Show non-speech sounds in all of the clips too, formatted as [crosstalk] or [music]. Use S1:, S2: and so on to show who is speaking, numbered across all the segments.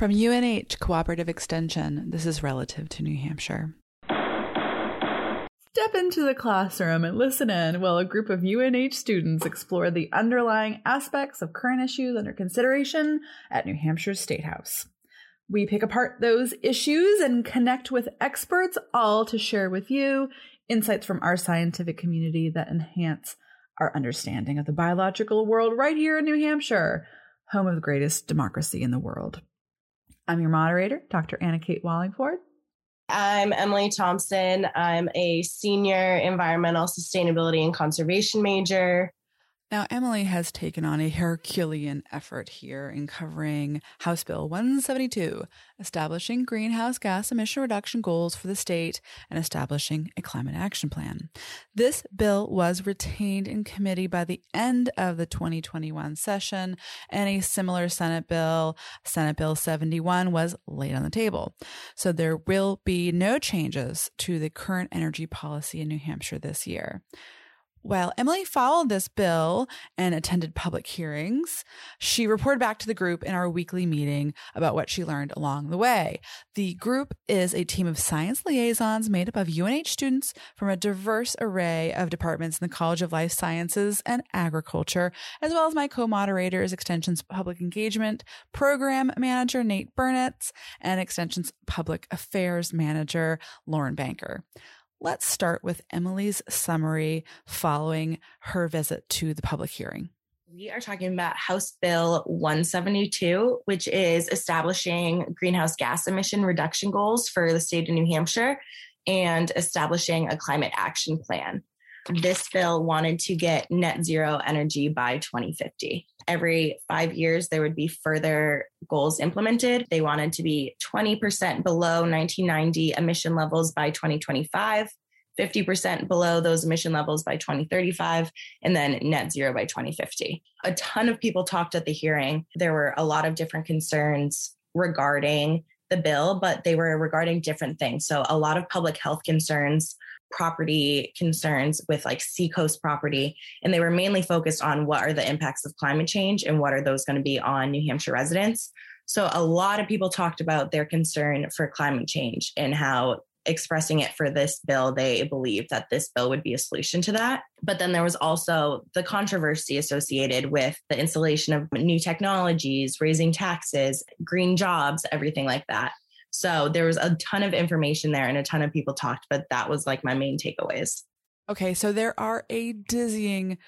S1: From UNH Cooperative Extension, this is relative to New Hampshire. Step into the classroom and listen in while a group of UNH students explore the underlying aspects of current issues under consideration at New Hampshire's State House. We pick apart those issues and connect with experts, all to share with you insights from our scientific community that enhance our understanding of the biological world right here in New Hampshire, home of the greatest democracy in the world. I'm your moderator, Dr. Anna Kate Wallingford.
S2: I'm Emily Thompson. I'm a senior environmental sustainability and conservation major.
S1: Now, Emily has taken on a Herculean effort here in covering House Bill 172, establishing greenhouse gas emission reduction goals for the state and establishing a climate action plan. This bill was retained in committee by the end of the 2021 session, and a similar Senate bill, Senate Bill 71, was laid on the table. So there will be no changes to the current energy policy in New Hampshire this year. While Emily followed this bill and attended public hearings, she reported back to the group in our weekly meeting about what she learned along the way. The group is a team of science liaisons made up of UNH students from a diverse array of departments in the College of Life Sciences and Agriculture, as well as my co-moderators, Extension's Public Engagement Program Manager Nate Burnett and Extension's Public Affairs Manager Lauren Banker. Let's start with Emily's summary following her visit to the public hearing.
S2: We are talking about House Bill 172, which is establishing greenhouse gas emission reduction goals for the state of New Hampshire and establishing a climate action plan. This bill wanted to get net zero energy by 2050 every five years there would be further goals implemented. They wanted to be 20% below 1990 emission levels by 2025. 50% below those emission levels by 2035, and then net zero by 2050. A ton of people talked at the hearing. There were a lot of different concerns regarding the bill, but they were regarding different things. So, a lot of public health concerns property concerns with like seacoast property. And they were mainly focused on what are the impacts of climate change and what are those going to be on New Hampshire residents. So a lot of people talked about their concern for climate change and how expressing it for this bill, they believe that this bill would be a solution to that. But then there was also the controversy associated with the installation of new technologies, raising taxes, green jobs, everything like that. So there was a ton of information there and a ton of people talked, but that was like my main takeaways.
S1: Okay, so there are a dizzying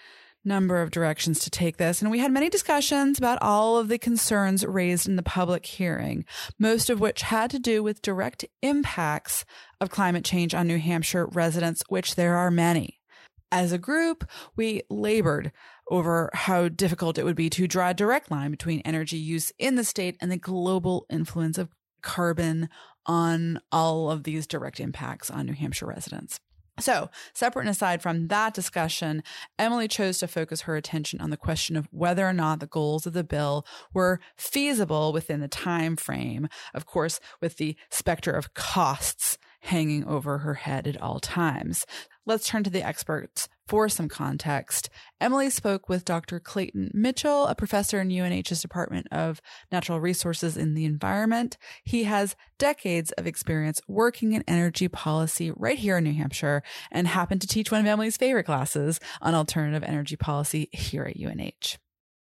S1: number of directions to take this. And we had many discussions about all of the concerns raised in the public hearing, most of which had to do with direct impacts of climate change on New Hampshire residents, which there are many. As a group, we labored over how difficult it would be to draw a direct line between energy use in the state and the global influence of carbon on all of these direct impacts on New Hampshire residents. So, separate and aside from that discussion, Emily chose to focus her attention on the question of whether or not the goals of the bill were feasible within the time frame, of course, with the specter of costs hanging over her head at all times. Let's turn to the experts for some context. Emily spoke with Dr. Clayton Mitchell, a professor in UNH's Department of Natural Resources and the Environment. He has decades of experience working in energy policy right here in New Hampshire and happened to teach one of Emily's favorite classes on alternative energy policy here at UNH.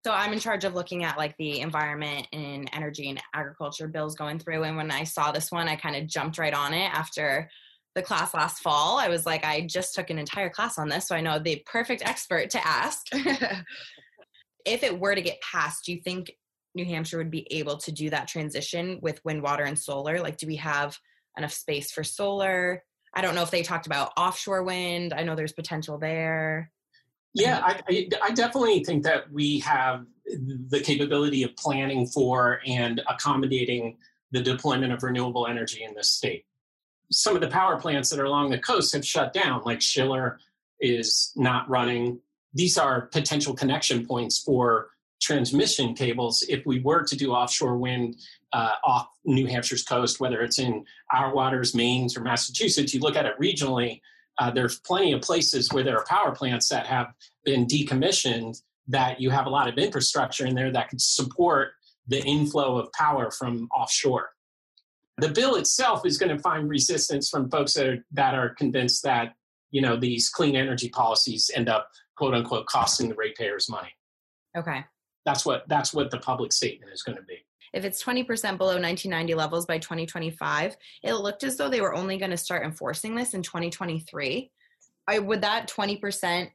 S2: So I'm in charge of looking at like the environment and energy and agriculture bills going through. And when I saw this one, I kind of jumped right on it after the class last fall. I was like, I just took an entire class on this, so I know the perfect expert to ask. [laughs] if it were to get passed, do you think New Hampshire would be able to do that transition with wind, water, and solar? Like, do we have enough space for solar? I don't know if they talked about offshore wind. I know there's potential there.
S3: Yeah, I, I, definitely think that we have the capability of planning for and accommodating the deployment of renewable energy in this state some of the power plants that are along the coast have shut down, like Schiller is not running. These are potential connection points for transmission cables if we were to do offshore wind uh, off New Hampshire's coast, whether it's in our waters, Maine's, or Massachusetts. You look at it regionally, uh, there's plenty of places where there are power plants that have been decommissioned that you have a lot of infrastructure in there that could support the inflow of power from offshore. The bill itself is going to find resistance from folks that are, that are convinced that you know these clean energy policies end up quote unquote costing the ratepayers money.
S2: Okay.
S3: That's what that's what the public statement is going to be.
S2: If it's 20% below 1990 levels by 2025, it looked as though they were only going to start enforcing this in 2023. I, would that 20%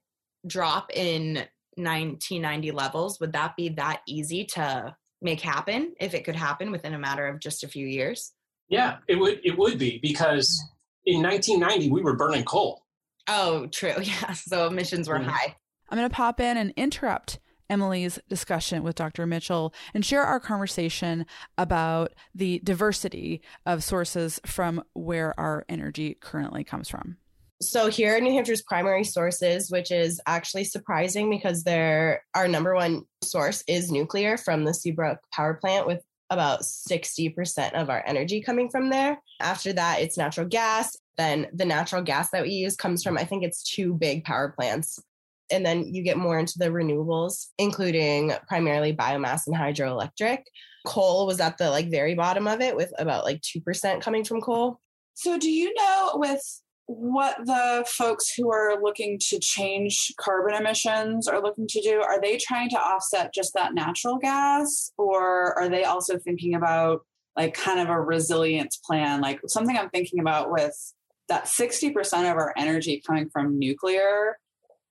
S2: drop in 1990 levels, would that be that easy to make happen if it could happen within a matter of just a few years?
S3: Yeah, it would it would be because in 1990 we were burning coal.
S2: Oh, true. [laughs] Yeah. So emissions were mm-hmm. high.
S1: I'm going to pop in and interrupt Emily's discussion with Dr. Mitchell and share our conversation about the diversity of sources from where our energy currently comes from.
S2: So here are New Hampshire's primary sources, which is actually surprising because their our number one source is nuclear from the Seabrook power plant with about 60% of our energy coming from there. After that, it's natural gas. Then the natural gas that we use comes from, I think it's two big power plants and then you get more into the renewables including primarily biomass and hydroelectric coal was at the like very bottom of it with about like 2% coming from coal
S4: so do you know with what the folks who are looking to change carbon emissions are looking to do are they trying to offset just that natural gas? Or are they also thinking about like kind of a resilience plan? Like something i'm thinking about with that 60% of our energy coming from nuclear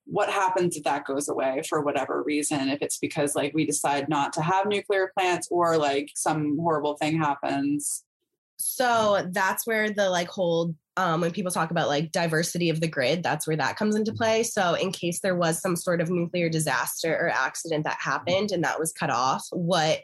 S4: what happens if that goes away for whatever reason? If it's because like we decide not to have nuclear plants or like some horrible thing happens
S2: so that's where the like whole um, when people talk about like diversity of the grid that's where that comes into play. So in case there was some sort of nuclear disaster or accident that happened and that was cut off what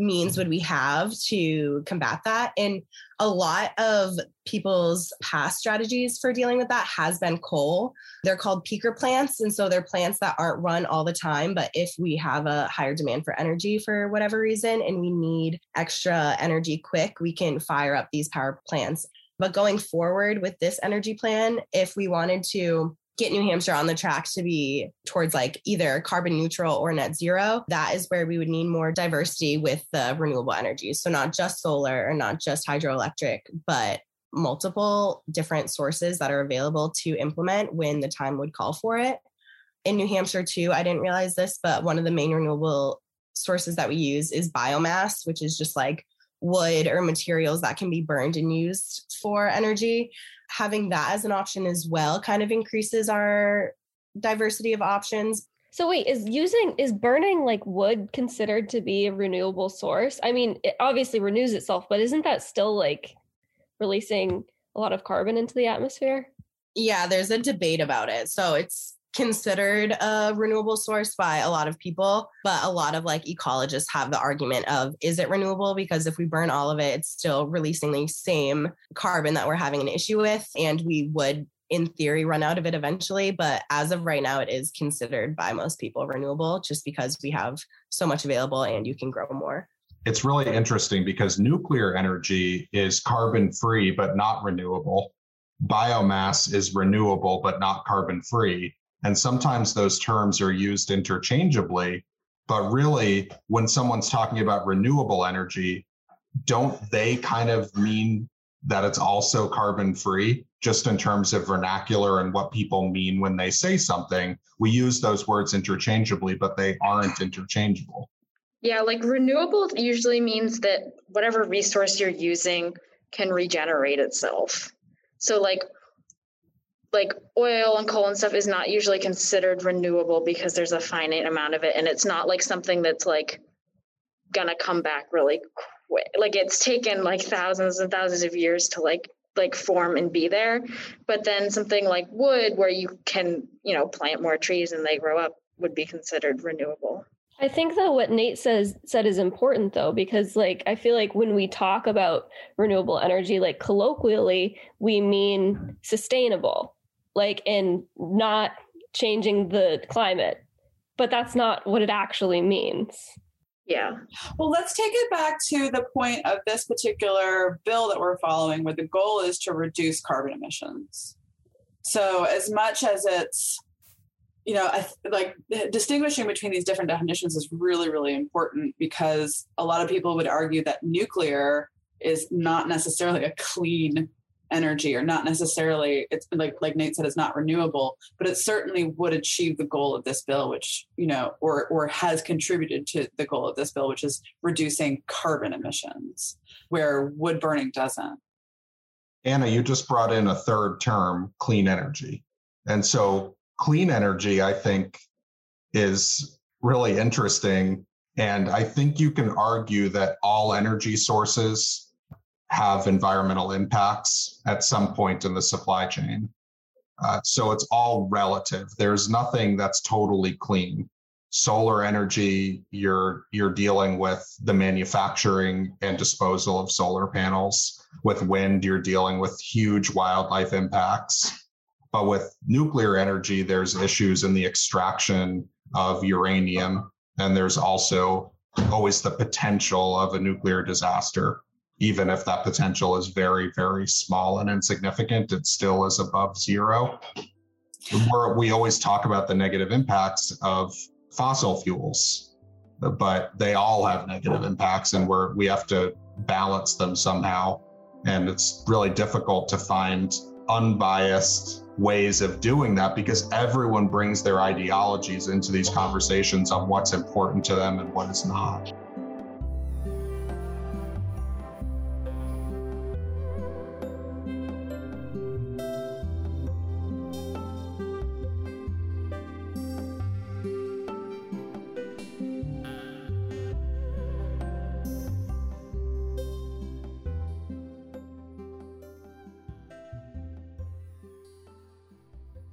S2: means would we have to combat that? And a lot of people's past strategies for dealing with that has been coal. They're called peaker plants. And so they're plants that aren't run all the time. But if we have a higher demand for energy for whatever reason and we need extra energy quick, we can fire up these power plants. But going forward with this energy plan, if we wanted to get New Hampshire on the track to be towards like either carbon neutral or net zero, that is where we would need more diversity with the renewable energies. So not just solar or not just hydroelectric, but multiple different sources that are available to implement when the time would call for it. In New Hampshire, too, I didn't realize this, but one of the main renewable sources that we use is biomass, which is just like wood or materials that can be burned and used for energy having that as an option as well kind of increases our diversity of options.
S5: So wait, is using is burning like wood considered to be a renewable source? I mean, it obviously renews itself, but isn't that still like releasing a lot of carbon into the atmosphere?
S2: Yeah, there's a debate about it. So it's considered a renewable source by a lot of people, but a lot of like ecologists have the argument of is it renewable? Because if we burn all of it, it's still releasing the same carbon that we're having an issue with. And we would, in theory, run out of it eventually. But as of right now, it is considered by most people renewable just because we have so much available and you can grow more.
S6: It's really interesting because nuclear energy is carbon free, but not renewable. Biomass is renewable, but not carbon free and sometimes those terms are used interchangeably. But really, when someone's talking about renewable energy, don't they kind of mean that it's also carbon free, just in terms of vernacular and what people mean when they say something? We use those words interchangeably, but they aren't interchangeable.
S7: Yeah, like renewable usually means that whatever resource you're using can regenerate itself. So, like, like oil and coal and stuff is not usually considered renewable because there's a finite amount of it and it's not like something that's like gonna come back really quick. Like it's taken like thousands and thousands of years to like like form and be there but then something like wood where you can you know plant more trees and they grow up would be considered renewable.
S5: I think that what Nate says said is important though, because like I feel like when we talk about renewable energy, like colloquially, we mean sustainable like in not changing the climate. But that's not what it actually means.
S7: Yeah.
S4: Well, let's take it back to the point of this particular bill that we're following, where the goal is to reduce carbon emissions. So, as much as it's you know, like distinguishing between these different definitions is really, really important because a lot of people would argue that nuclear is not necessarily a clean energy or not necessarily it's like like Nate said it's not renewable but it certainly would achieve the goal of this bill which you know or or has contributed to the goal of this bill which is reducing carbon emissions where wood burning doesn't
S6: Anna you just brought in a third term clean energy and so clean energy, I think, is really interesting. And I think you can argue that all energy sources have environmental impacts at some point in the supply chain. Uh, so it's all relative. There's nothing that's totally clean. Solar energy, you're you're dealing with the manufacturing and disposal of solar panels. With wind, you're dealing with huge wildlife impacts. But with nuclear energy, there's issues in the extraction of uranium, and there's also always the potential of a nuclear disaster. Even if that potential is very, very small and insignificant, it still is above zero. We always talk about the negative impacts of fossil fuels, but they all have negative impacts, and we're, we have to balance them somehow. And it's really difficult to find unbiased ways of doing that because everyone brings their ideologies into these conversations on what's important to them and what is not.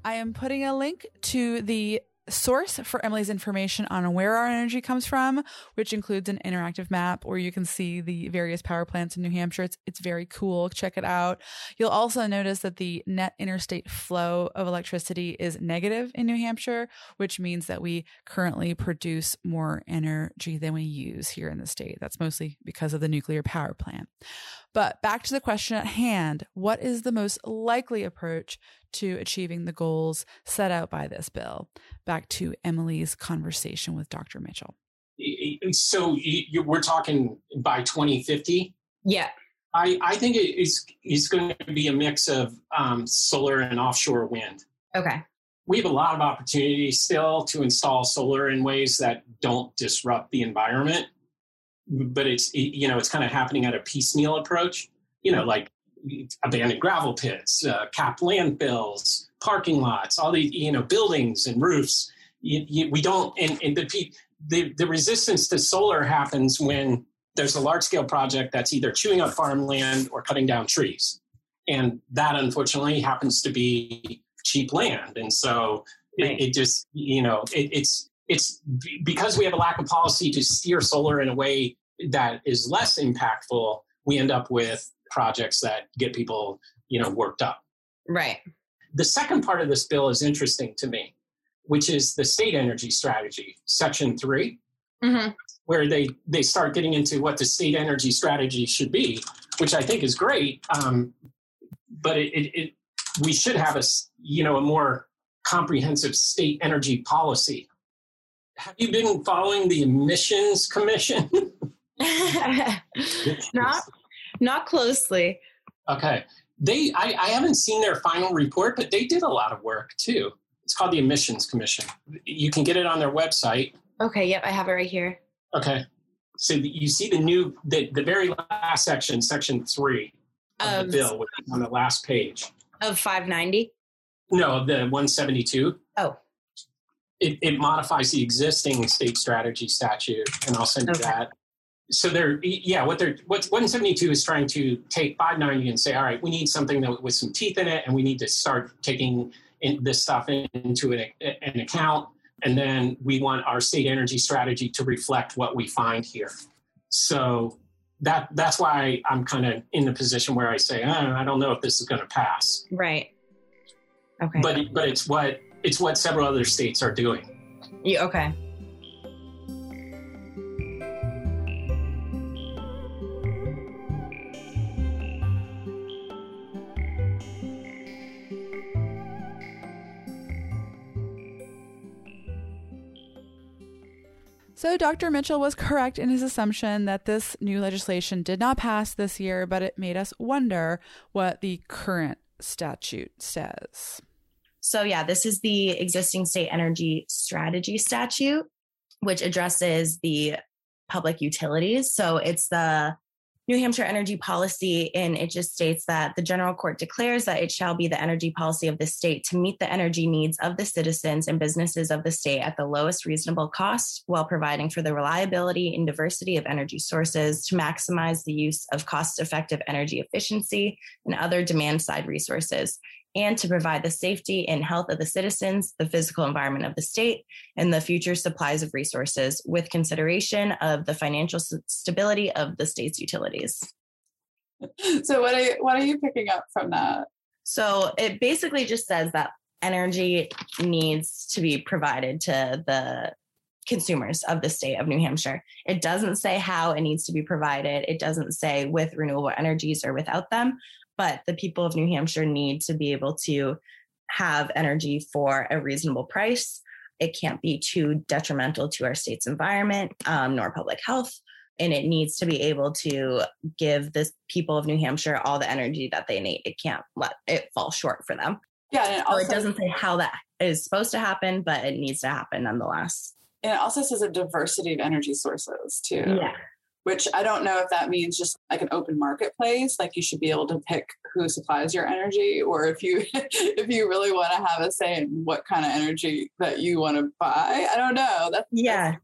S1: I am putting a link to the source for Emily's information on where our energy comes from, which includes an interactive map where you can see the various power plants in New Hampshire. It's, it's very cool. Check it out. You'll also notice that the net interstate flow of electricity is negative in New Hampshire, which means that we currently produce more energy than we use here in the state. That's mostly because of the nuclear power plant. But back to the question at hand what is the most likely approach to achieving the goals set out by this bill? Back to Emily's conversation with Dr. Mitchell.
S3: So you, we're talking by 2050?
S2: Yeah.
S3: I, I think it is, is going to be a mix of um, solar and offshore wind.
S2: Okay.
S3: We have a lot of opportunity still to install solar in ways that don't disrupt the environment but it's you know it's kind of happening at a piecemeal approach. You know like abandoned gravel pits uh, capped landfills parking lots all these you know buildings and roofs. You, you, we don't and, and the, the the resistance to solar happens when there's a large scale project that's either chewing up farmland or cutting down trees. And that unfortunately happens to be cheap land. And so it, it, just you know it, it's it's because we have a lack of policy to steer solar in a way that is less impactful we end up with projects that get people you know worked up.
S2: Right.
S3: The second part of this bill is interesting to me which is the state energy strategy section 3 mm-hmm. where they they start getting into what the state energy strategy should be which i think is great um, but it, it, it we should have a you know a more comprehensive state energy policy have you been following the emissions commission? [laughs] [laughs]
S2: not not closely.
S3: Okay. They I, I haven't seen their final report, but they did a lot of work too. It's called the Emissions Commission. You can get it on their website.
S2: Okay, yep, I have it right here.
S3: Okay. So you see the new the, the very last section, section three of um, the bill, which is on the last page.
S2: Of 590?
S3: No, of the 172.
S2: Oh
S3: it, it modifies the existing state strategy statute, and I'll send you that. So they're yeah, what they're what 172 is trying to take 590 and say, all right, we need something that with some teeth in it, and we need to start taking in, this stuff into an, an account, and then we want our state energy strategy to reflect what we find here. So that that's why I'm kind of in the position where I say, oh, I don't know if this is going to pass.
S2: Right. Okay.
S3: But but it's what it's what several other states are doing.
S2: Yeah, okay.
S1: So, Dr. Mitchell was correct in his assumption that this new legislation did not pass this year, but it made us wonder what the current statute says.
S2: So, yeah, this is the existing state energy strategy statute, which addresses the public utilities. So, it's the New Hampshire energy policy, and it just states that the general court declares that it shall be the energy policy of the state to meet the energy needs of the citizens and businesses of the state at the lowest reasonable cost while providing for the reliability and diversity of energy sources to maximize the use of cost effective energy efficiency and other demand side resources and to provide the safety and health of the citizens, the physical environment of the state, and the future supplies of resources with consideration of the financial stability of the state's utilities.
S4: So what are you, what are you picking up from that?
S2: So it basically just says that energy needs to be provided to the consumers of the state of New Hampshire. It doesn't say how it needs to be provided. It doesn't say with renewable energies or without them, but the people of New Hampshire need to be able to have energy for a reasonable price. It can't be too detrimental to our state's environment um, nor public health. And it needs to be able to give the people of New Hampshire all the energy that they need. It can't let it fall short for them.
S4: Yeah. And
S2: it, also, so it doesn't say how that is supposed to happen, but it needs to happen nonetheless.
S4: And it also says a diversity of energy sources too.
S2: Yeah
S4: which I don't know if that means just like an open marketplace, like you should be able to pick who supplies your energy, or if you [laughs] if you really want to have a say in what kind of energy that you want to buy. I don't know. That's
S2: yeah.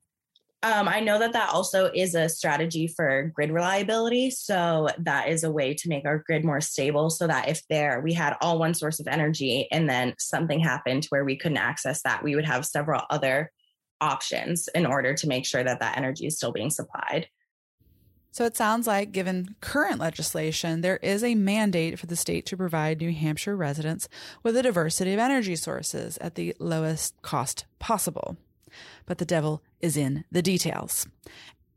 S2: Um, I know that that also is a strategy for grid reliability. So that is a way to make our grid more stable. So that if there we had all one source of energy and then something happened where we couldn't access that, we would have several other options in order to make sure that that energy is still being supplied.
S1: So it sounds like, given current legislation, there is a mandate for the state to provide New Hampshire residents with a diversity of energy sources at the lowest cost possible. But the devil is in the details.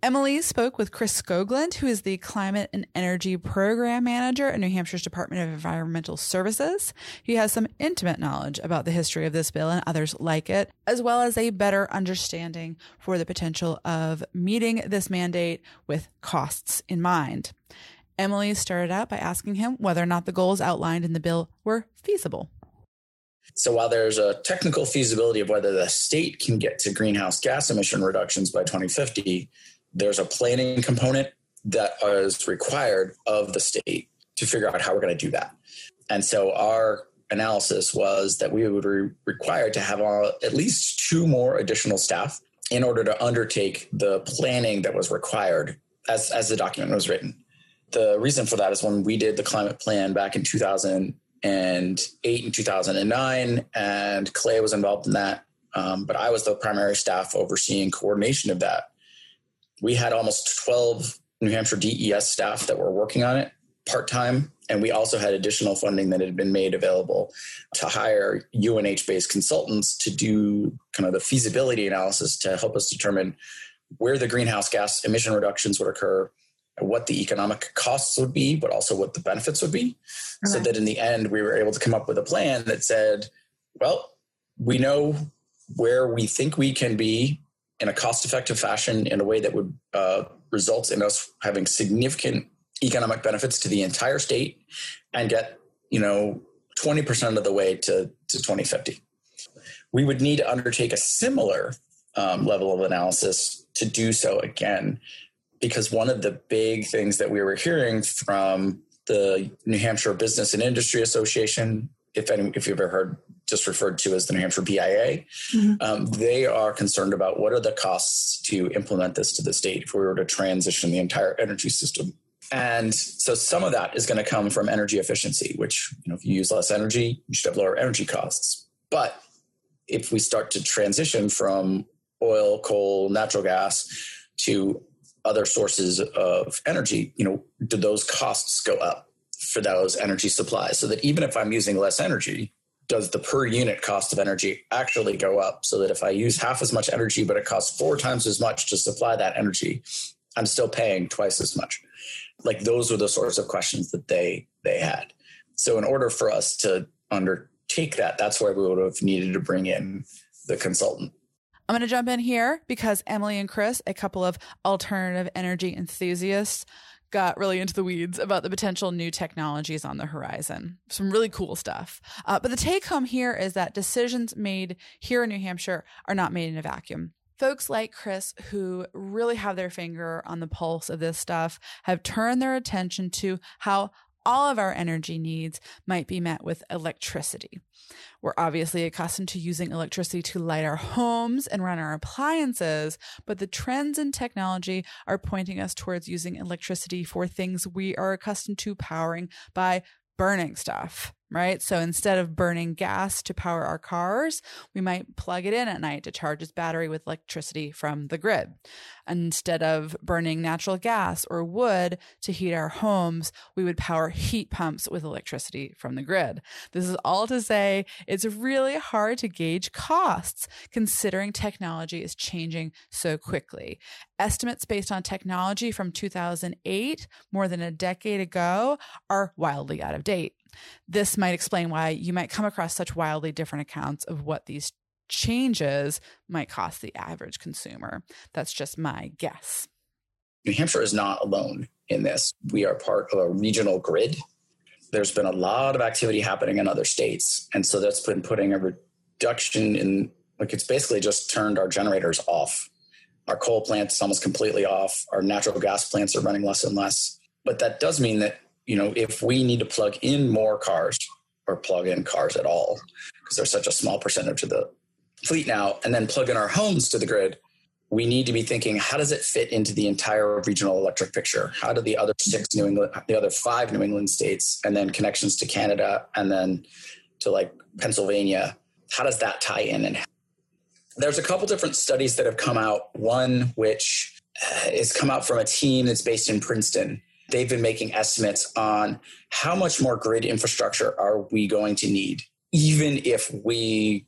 S1: Emily spoke with Chris Skoglund, who is the Climate and Energy Program Manager at New Hampshire's Department of Environmental Services. He has some intimate knowledge about the history of this bill and others like it, as well as a better understanding for the potential of meeting this mandate with costs in mind. Emily started out by asking him whether or not the goals outlined in the bill were feasible.
S8: So while there's a technical feasibility of whether the state can get to greenhouse gas emission reductions by 2050, there's a planning component that is required of the state to figure out how we're going to do that. And so our analysis was that we would be required to have uh, at least two more additional staff in order to undertake the planning that was required as, as the document was written. The reason for that is when we did the climate plan back in 2008 and 2009, and Clay was involved in that. Um, but I was the primary staff overseeing coordination of that we had almost 12 New Hampshire DES staff that were working on it part time. And we also had additional funding that had been made available to hire UNH based consultants to do kind of the feasibility analysis to help us determine where the greenhouse gas emission reductions would occur, what the economic costs would be, but also what the benefits would be. Okay. So that in the end, we were able to come up with a plan that said, well, we know where we think we can be in a cost effective fashion in a way that would uh, result in us having significant economic benefits to the entire state and get, you know, 20% of the way to, to 2050. We would need to undertake a similar um, level of analysis to do so again, because one of the big things that we were hearing from the New Hampshire Business and Industry Association, if any, if you've ever heard just referred to as the New Hampshire BIA, mm-hmm. um, they are concerned about what are the costs to implement this to the state if we were to transition the entire energy system. And so some of that is going to come from energy efficiency, which, you know, if you use less energy, you should have lower energy costs. But if we start to transition from oil, coal, natural gas to other sources of energy, you know, do those costs go up for those energy supplies? So that even if I'm using less energy, does the per unit cost of energy actually go up so that if I use half as much energy, but it costs four times as much to supply that energy, I'm still paying twice as much? Like those were the sorts of questions that they they had. So in order for us to undertake that, that's where we would have needed to bring in the consultant.
S1: I'm going to jump in here because Emily and Chris, a couple of alternative energy enthusiasts, got really into the weeds about the potential new technologies on the horizon. Some really cool stuff. Uh, but the take home here is that decisions made here in New Hampshire are not made in a vacuum. Folks like Chris, who really have their finger on the pulse of this stuff, have turned their attention to how all of our energy needs might be met with electricity. We're obviously accustomed to using electricity to light our homes and run our appliances, but the trends in technology are pointing us towards using electricity for things we are accustomed to powering by burning stuff right? So instead of burning gas to power our cars, we might plug it in at night to charge its battery with electricity from the grid. Instead of burning natural gas or wood to heat our homes, we would power heat pumps with electricity from the grid. This is all to say it's really hard to gauge costs considering technology is changing so quickly. Estimates based on technology from 2008, more than a decade ago, are wildly out of date. This might explain why you might come across such wildly different accounts of what these changes might cost the average consumer. That's just my guess.
S8: New Hampshire is not alone in this. We are part of a regional grid. There's been a lot of activity happening in other states. And so that's been putting a reduction in, like, it's basically just turned our generators off. Our coal plants almost completely off. Our natural gas plants are running less and less. But that does mean that you know, if we need to plug in more cars or plug in cars at all, because there's such a small percentage of the fleet now, and then plug in our homes to the grid, we need to be thinking how does it fit into the entire regional electric picture? How do the other six New England, the other five New England states, and then connections to Canada and then to like Pennsylvania, how does that tie in? And there's a couple different studies that have come out. One which uh, has come out from a team that's based in Princeton they've been making estimates on how much more grid infrastructure are we going to need, even if we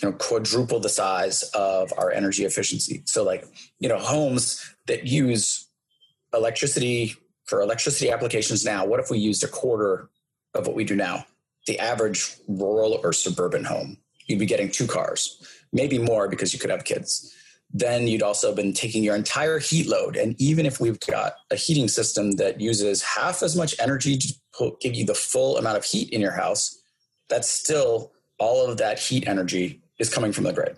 S8: you know quadruple the size of our energy efficiency. So like, you know, homes that use electricity for electricity applications now, what if we used a quarter of what we do now? The average rural or suburban home, you'd be getting two cars, maybe more because you could have kids then you'd also been taking your entire heat load. And even if we've got a heating system that uses half as much energy to give you the full amount of heat in your house, that's still all of that heat energy is coming from the grid.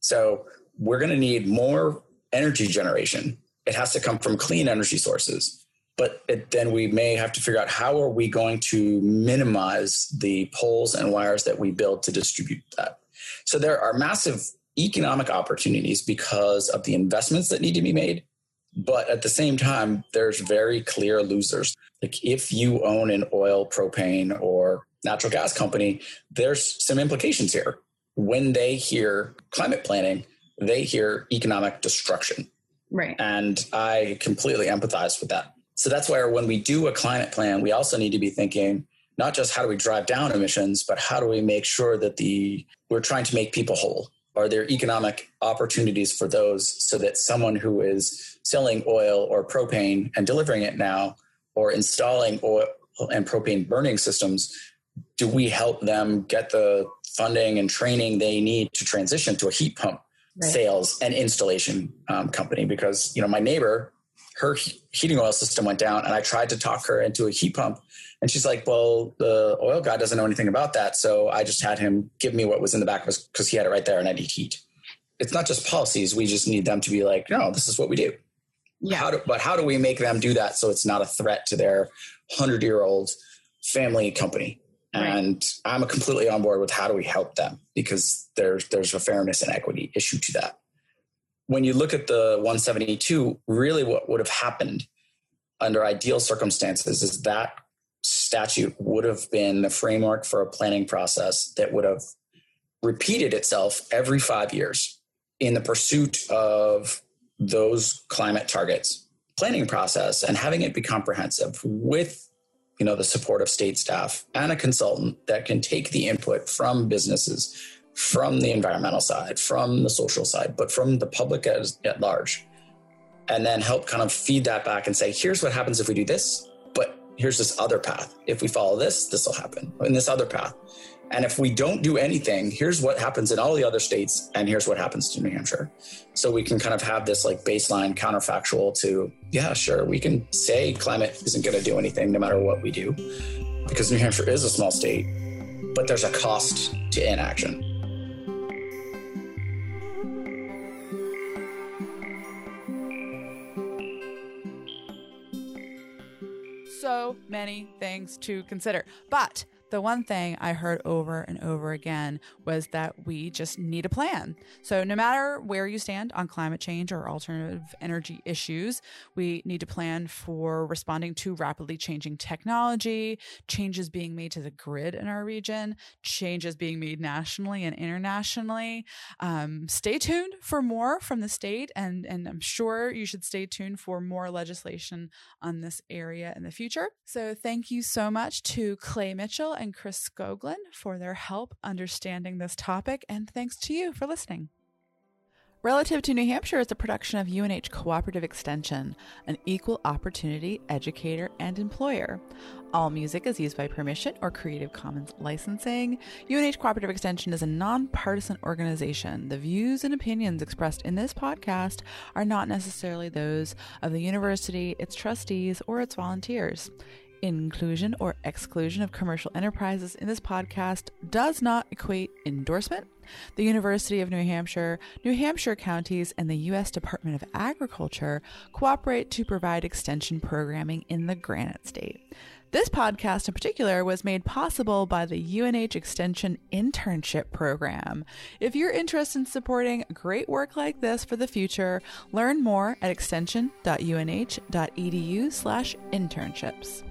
S8: So we're going to need more energy generation. It has to come from clean energy sources. But it, then we may have to figure out how are we going to minimize the poles and wires that we build to distribute that. So there are massive economic opportunities because of the investments that need to be made. But at the same time, there's very clear losers. Like if you own an oil, propane, or natural gas company, there's some implications here. When they hear climate planning, they hear economic destruction.
S2: Right.
S8: And I completely empathize with that. So that's where when we do a climate plan, we also need to be thinking not just how do we drive down emissions, but how do we make sure that the we're trying to make people whole are there economic opportunities for those so that someone who is selling oil or propane and delivering it now or installing oil and propane burning systems do we help them get the funding and training they need to transition to a heat pump right. sales and installation um, company because you know my neighbor her heating oil system went down and i tried to talk her into a heat pump and she's like, well, the oil guy doesn't know anything about that. So I just had him give me what was in the back of his because he had it right there and I need heat. It's not just policies. We just need them to be like, no, this is what we do. Yeah. How do, but how do we make them do that so it's not a threat to their hundred year old family company? Right. And I'm completely on board with how do we help them because there's there's a fairness and equity issue to that. When you look at the 172, really what would have happened under ideal circumstances is that statute would have been the framework for a planning process that would have repeated itself every five years in the pursuit of those climate targets planning process and having it be comprehensive with you know the support of state staff and a consultant that can take the input from businesses from the environmental side from the social side but from the public as, at large and then help kind of feed that back and say here's what happens if we do this but here's this other path. If we follow this, this will happen in this other path. And if we don't do anything, here's what happens in all the other states, and here's what happens to New Hampshire. So we can kind of have this like baseline counterfactual to, yeah, sure, we can say climate isn't going to do anything no matter what we do, because New Hampshire is a small state, but there's a cost to inaction.
S1: So many things to consider. But the one thing I heard over and over again was that we just need a plan. So, no matter where you stand on climate change or alternative energy issues, we need to plan for responding to rapidly changing technology, changes being made to the grid in our region, changes being made nationally and internationally. Um, stay tuned for more from the state, and, and I'm sure you should stay tuned for more legislation on this area in the future. So, thank you so much to Clay Mitchell and Chris Skoglund for their help understanding this topic, and thanks to you for listening. Relative to New Hampshire is a production of UNH Cooperative Extension, an equal opportunity educator and employer. All music is used by permission or Creative Commons licensing. UNH Cooperative Extension is a nonpartisan organization. The views and opinions expressed in this podcast are not necessarily those of the university, its trustees, or its volunteers. Inclusion or exclusion of commercial enterprises in this podcast does not equate endorsement. The University of New Hampshire, New Hampshire counties, and the U.S. Department of Agriculture cooperate to provide extension programming in the Granite State. This podcast in particular was made possible by the UNH Extension Internship Program. If you're interested in supporting great work like this for the future, learn more at extension.unh.edu/internships.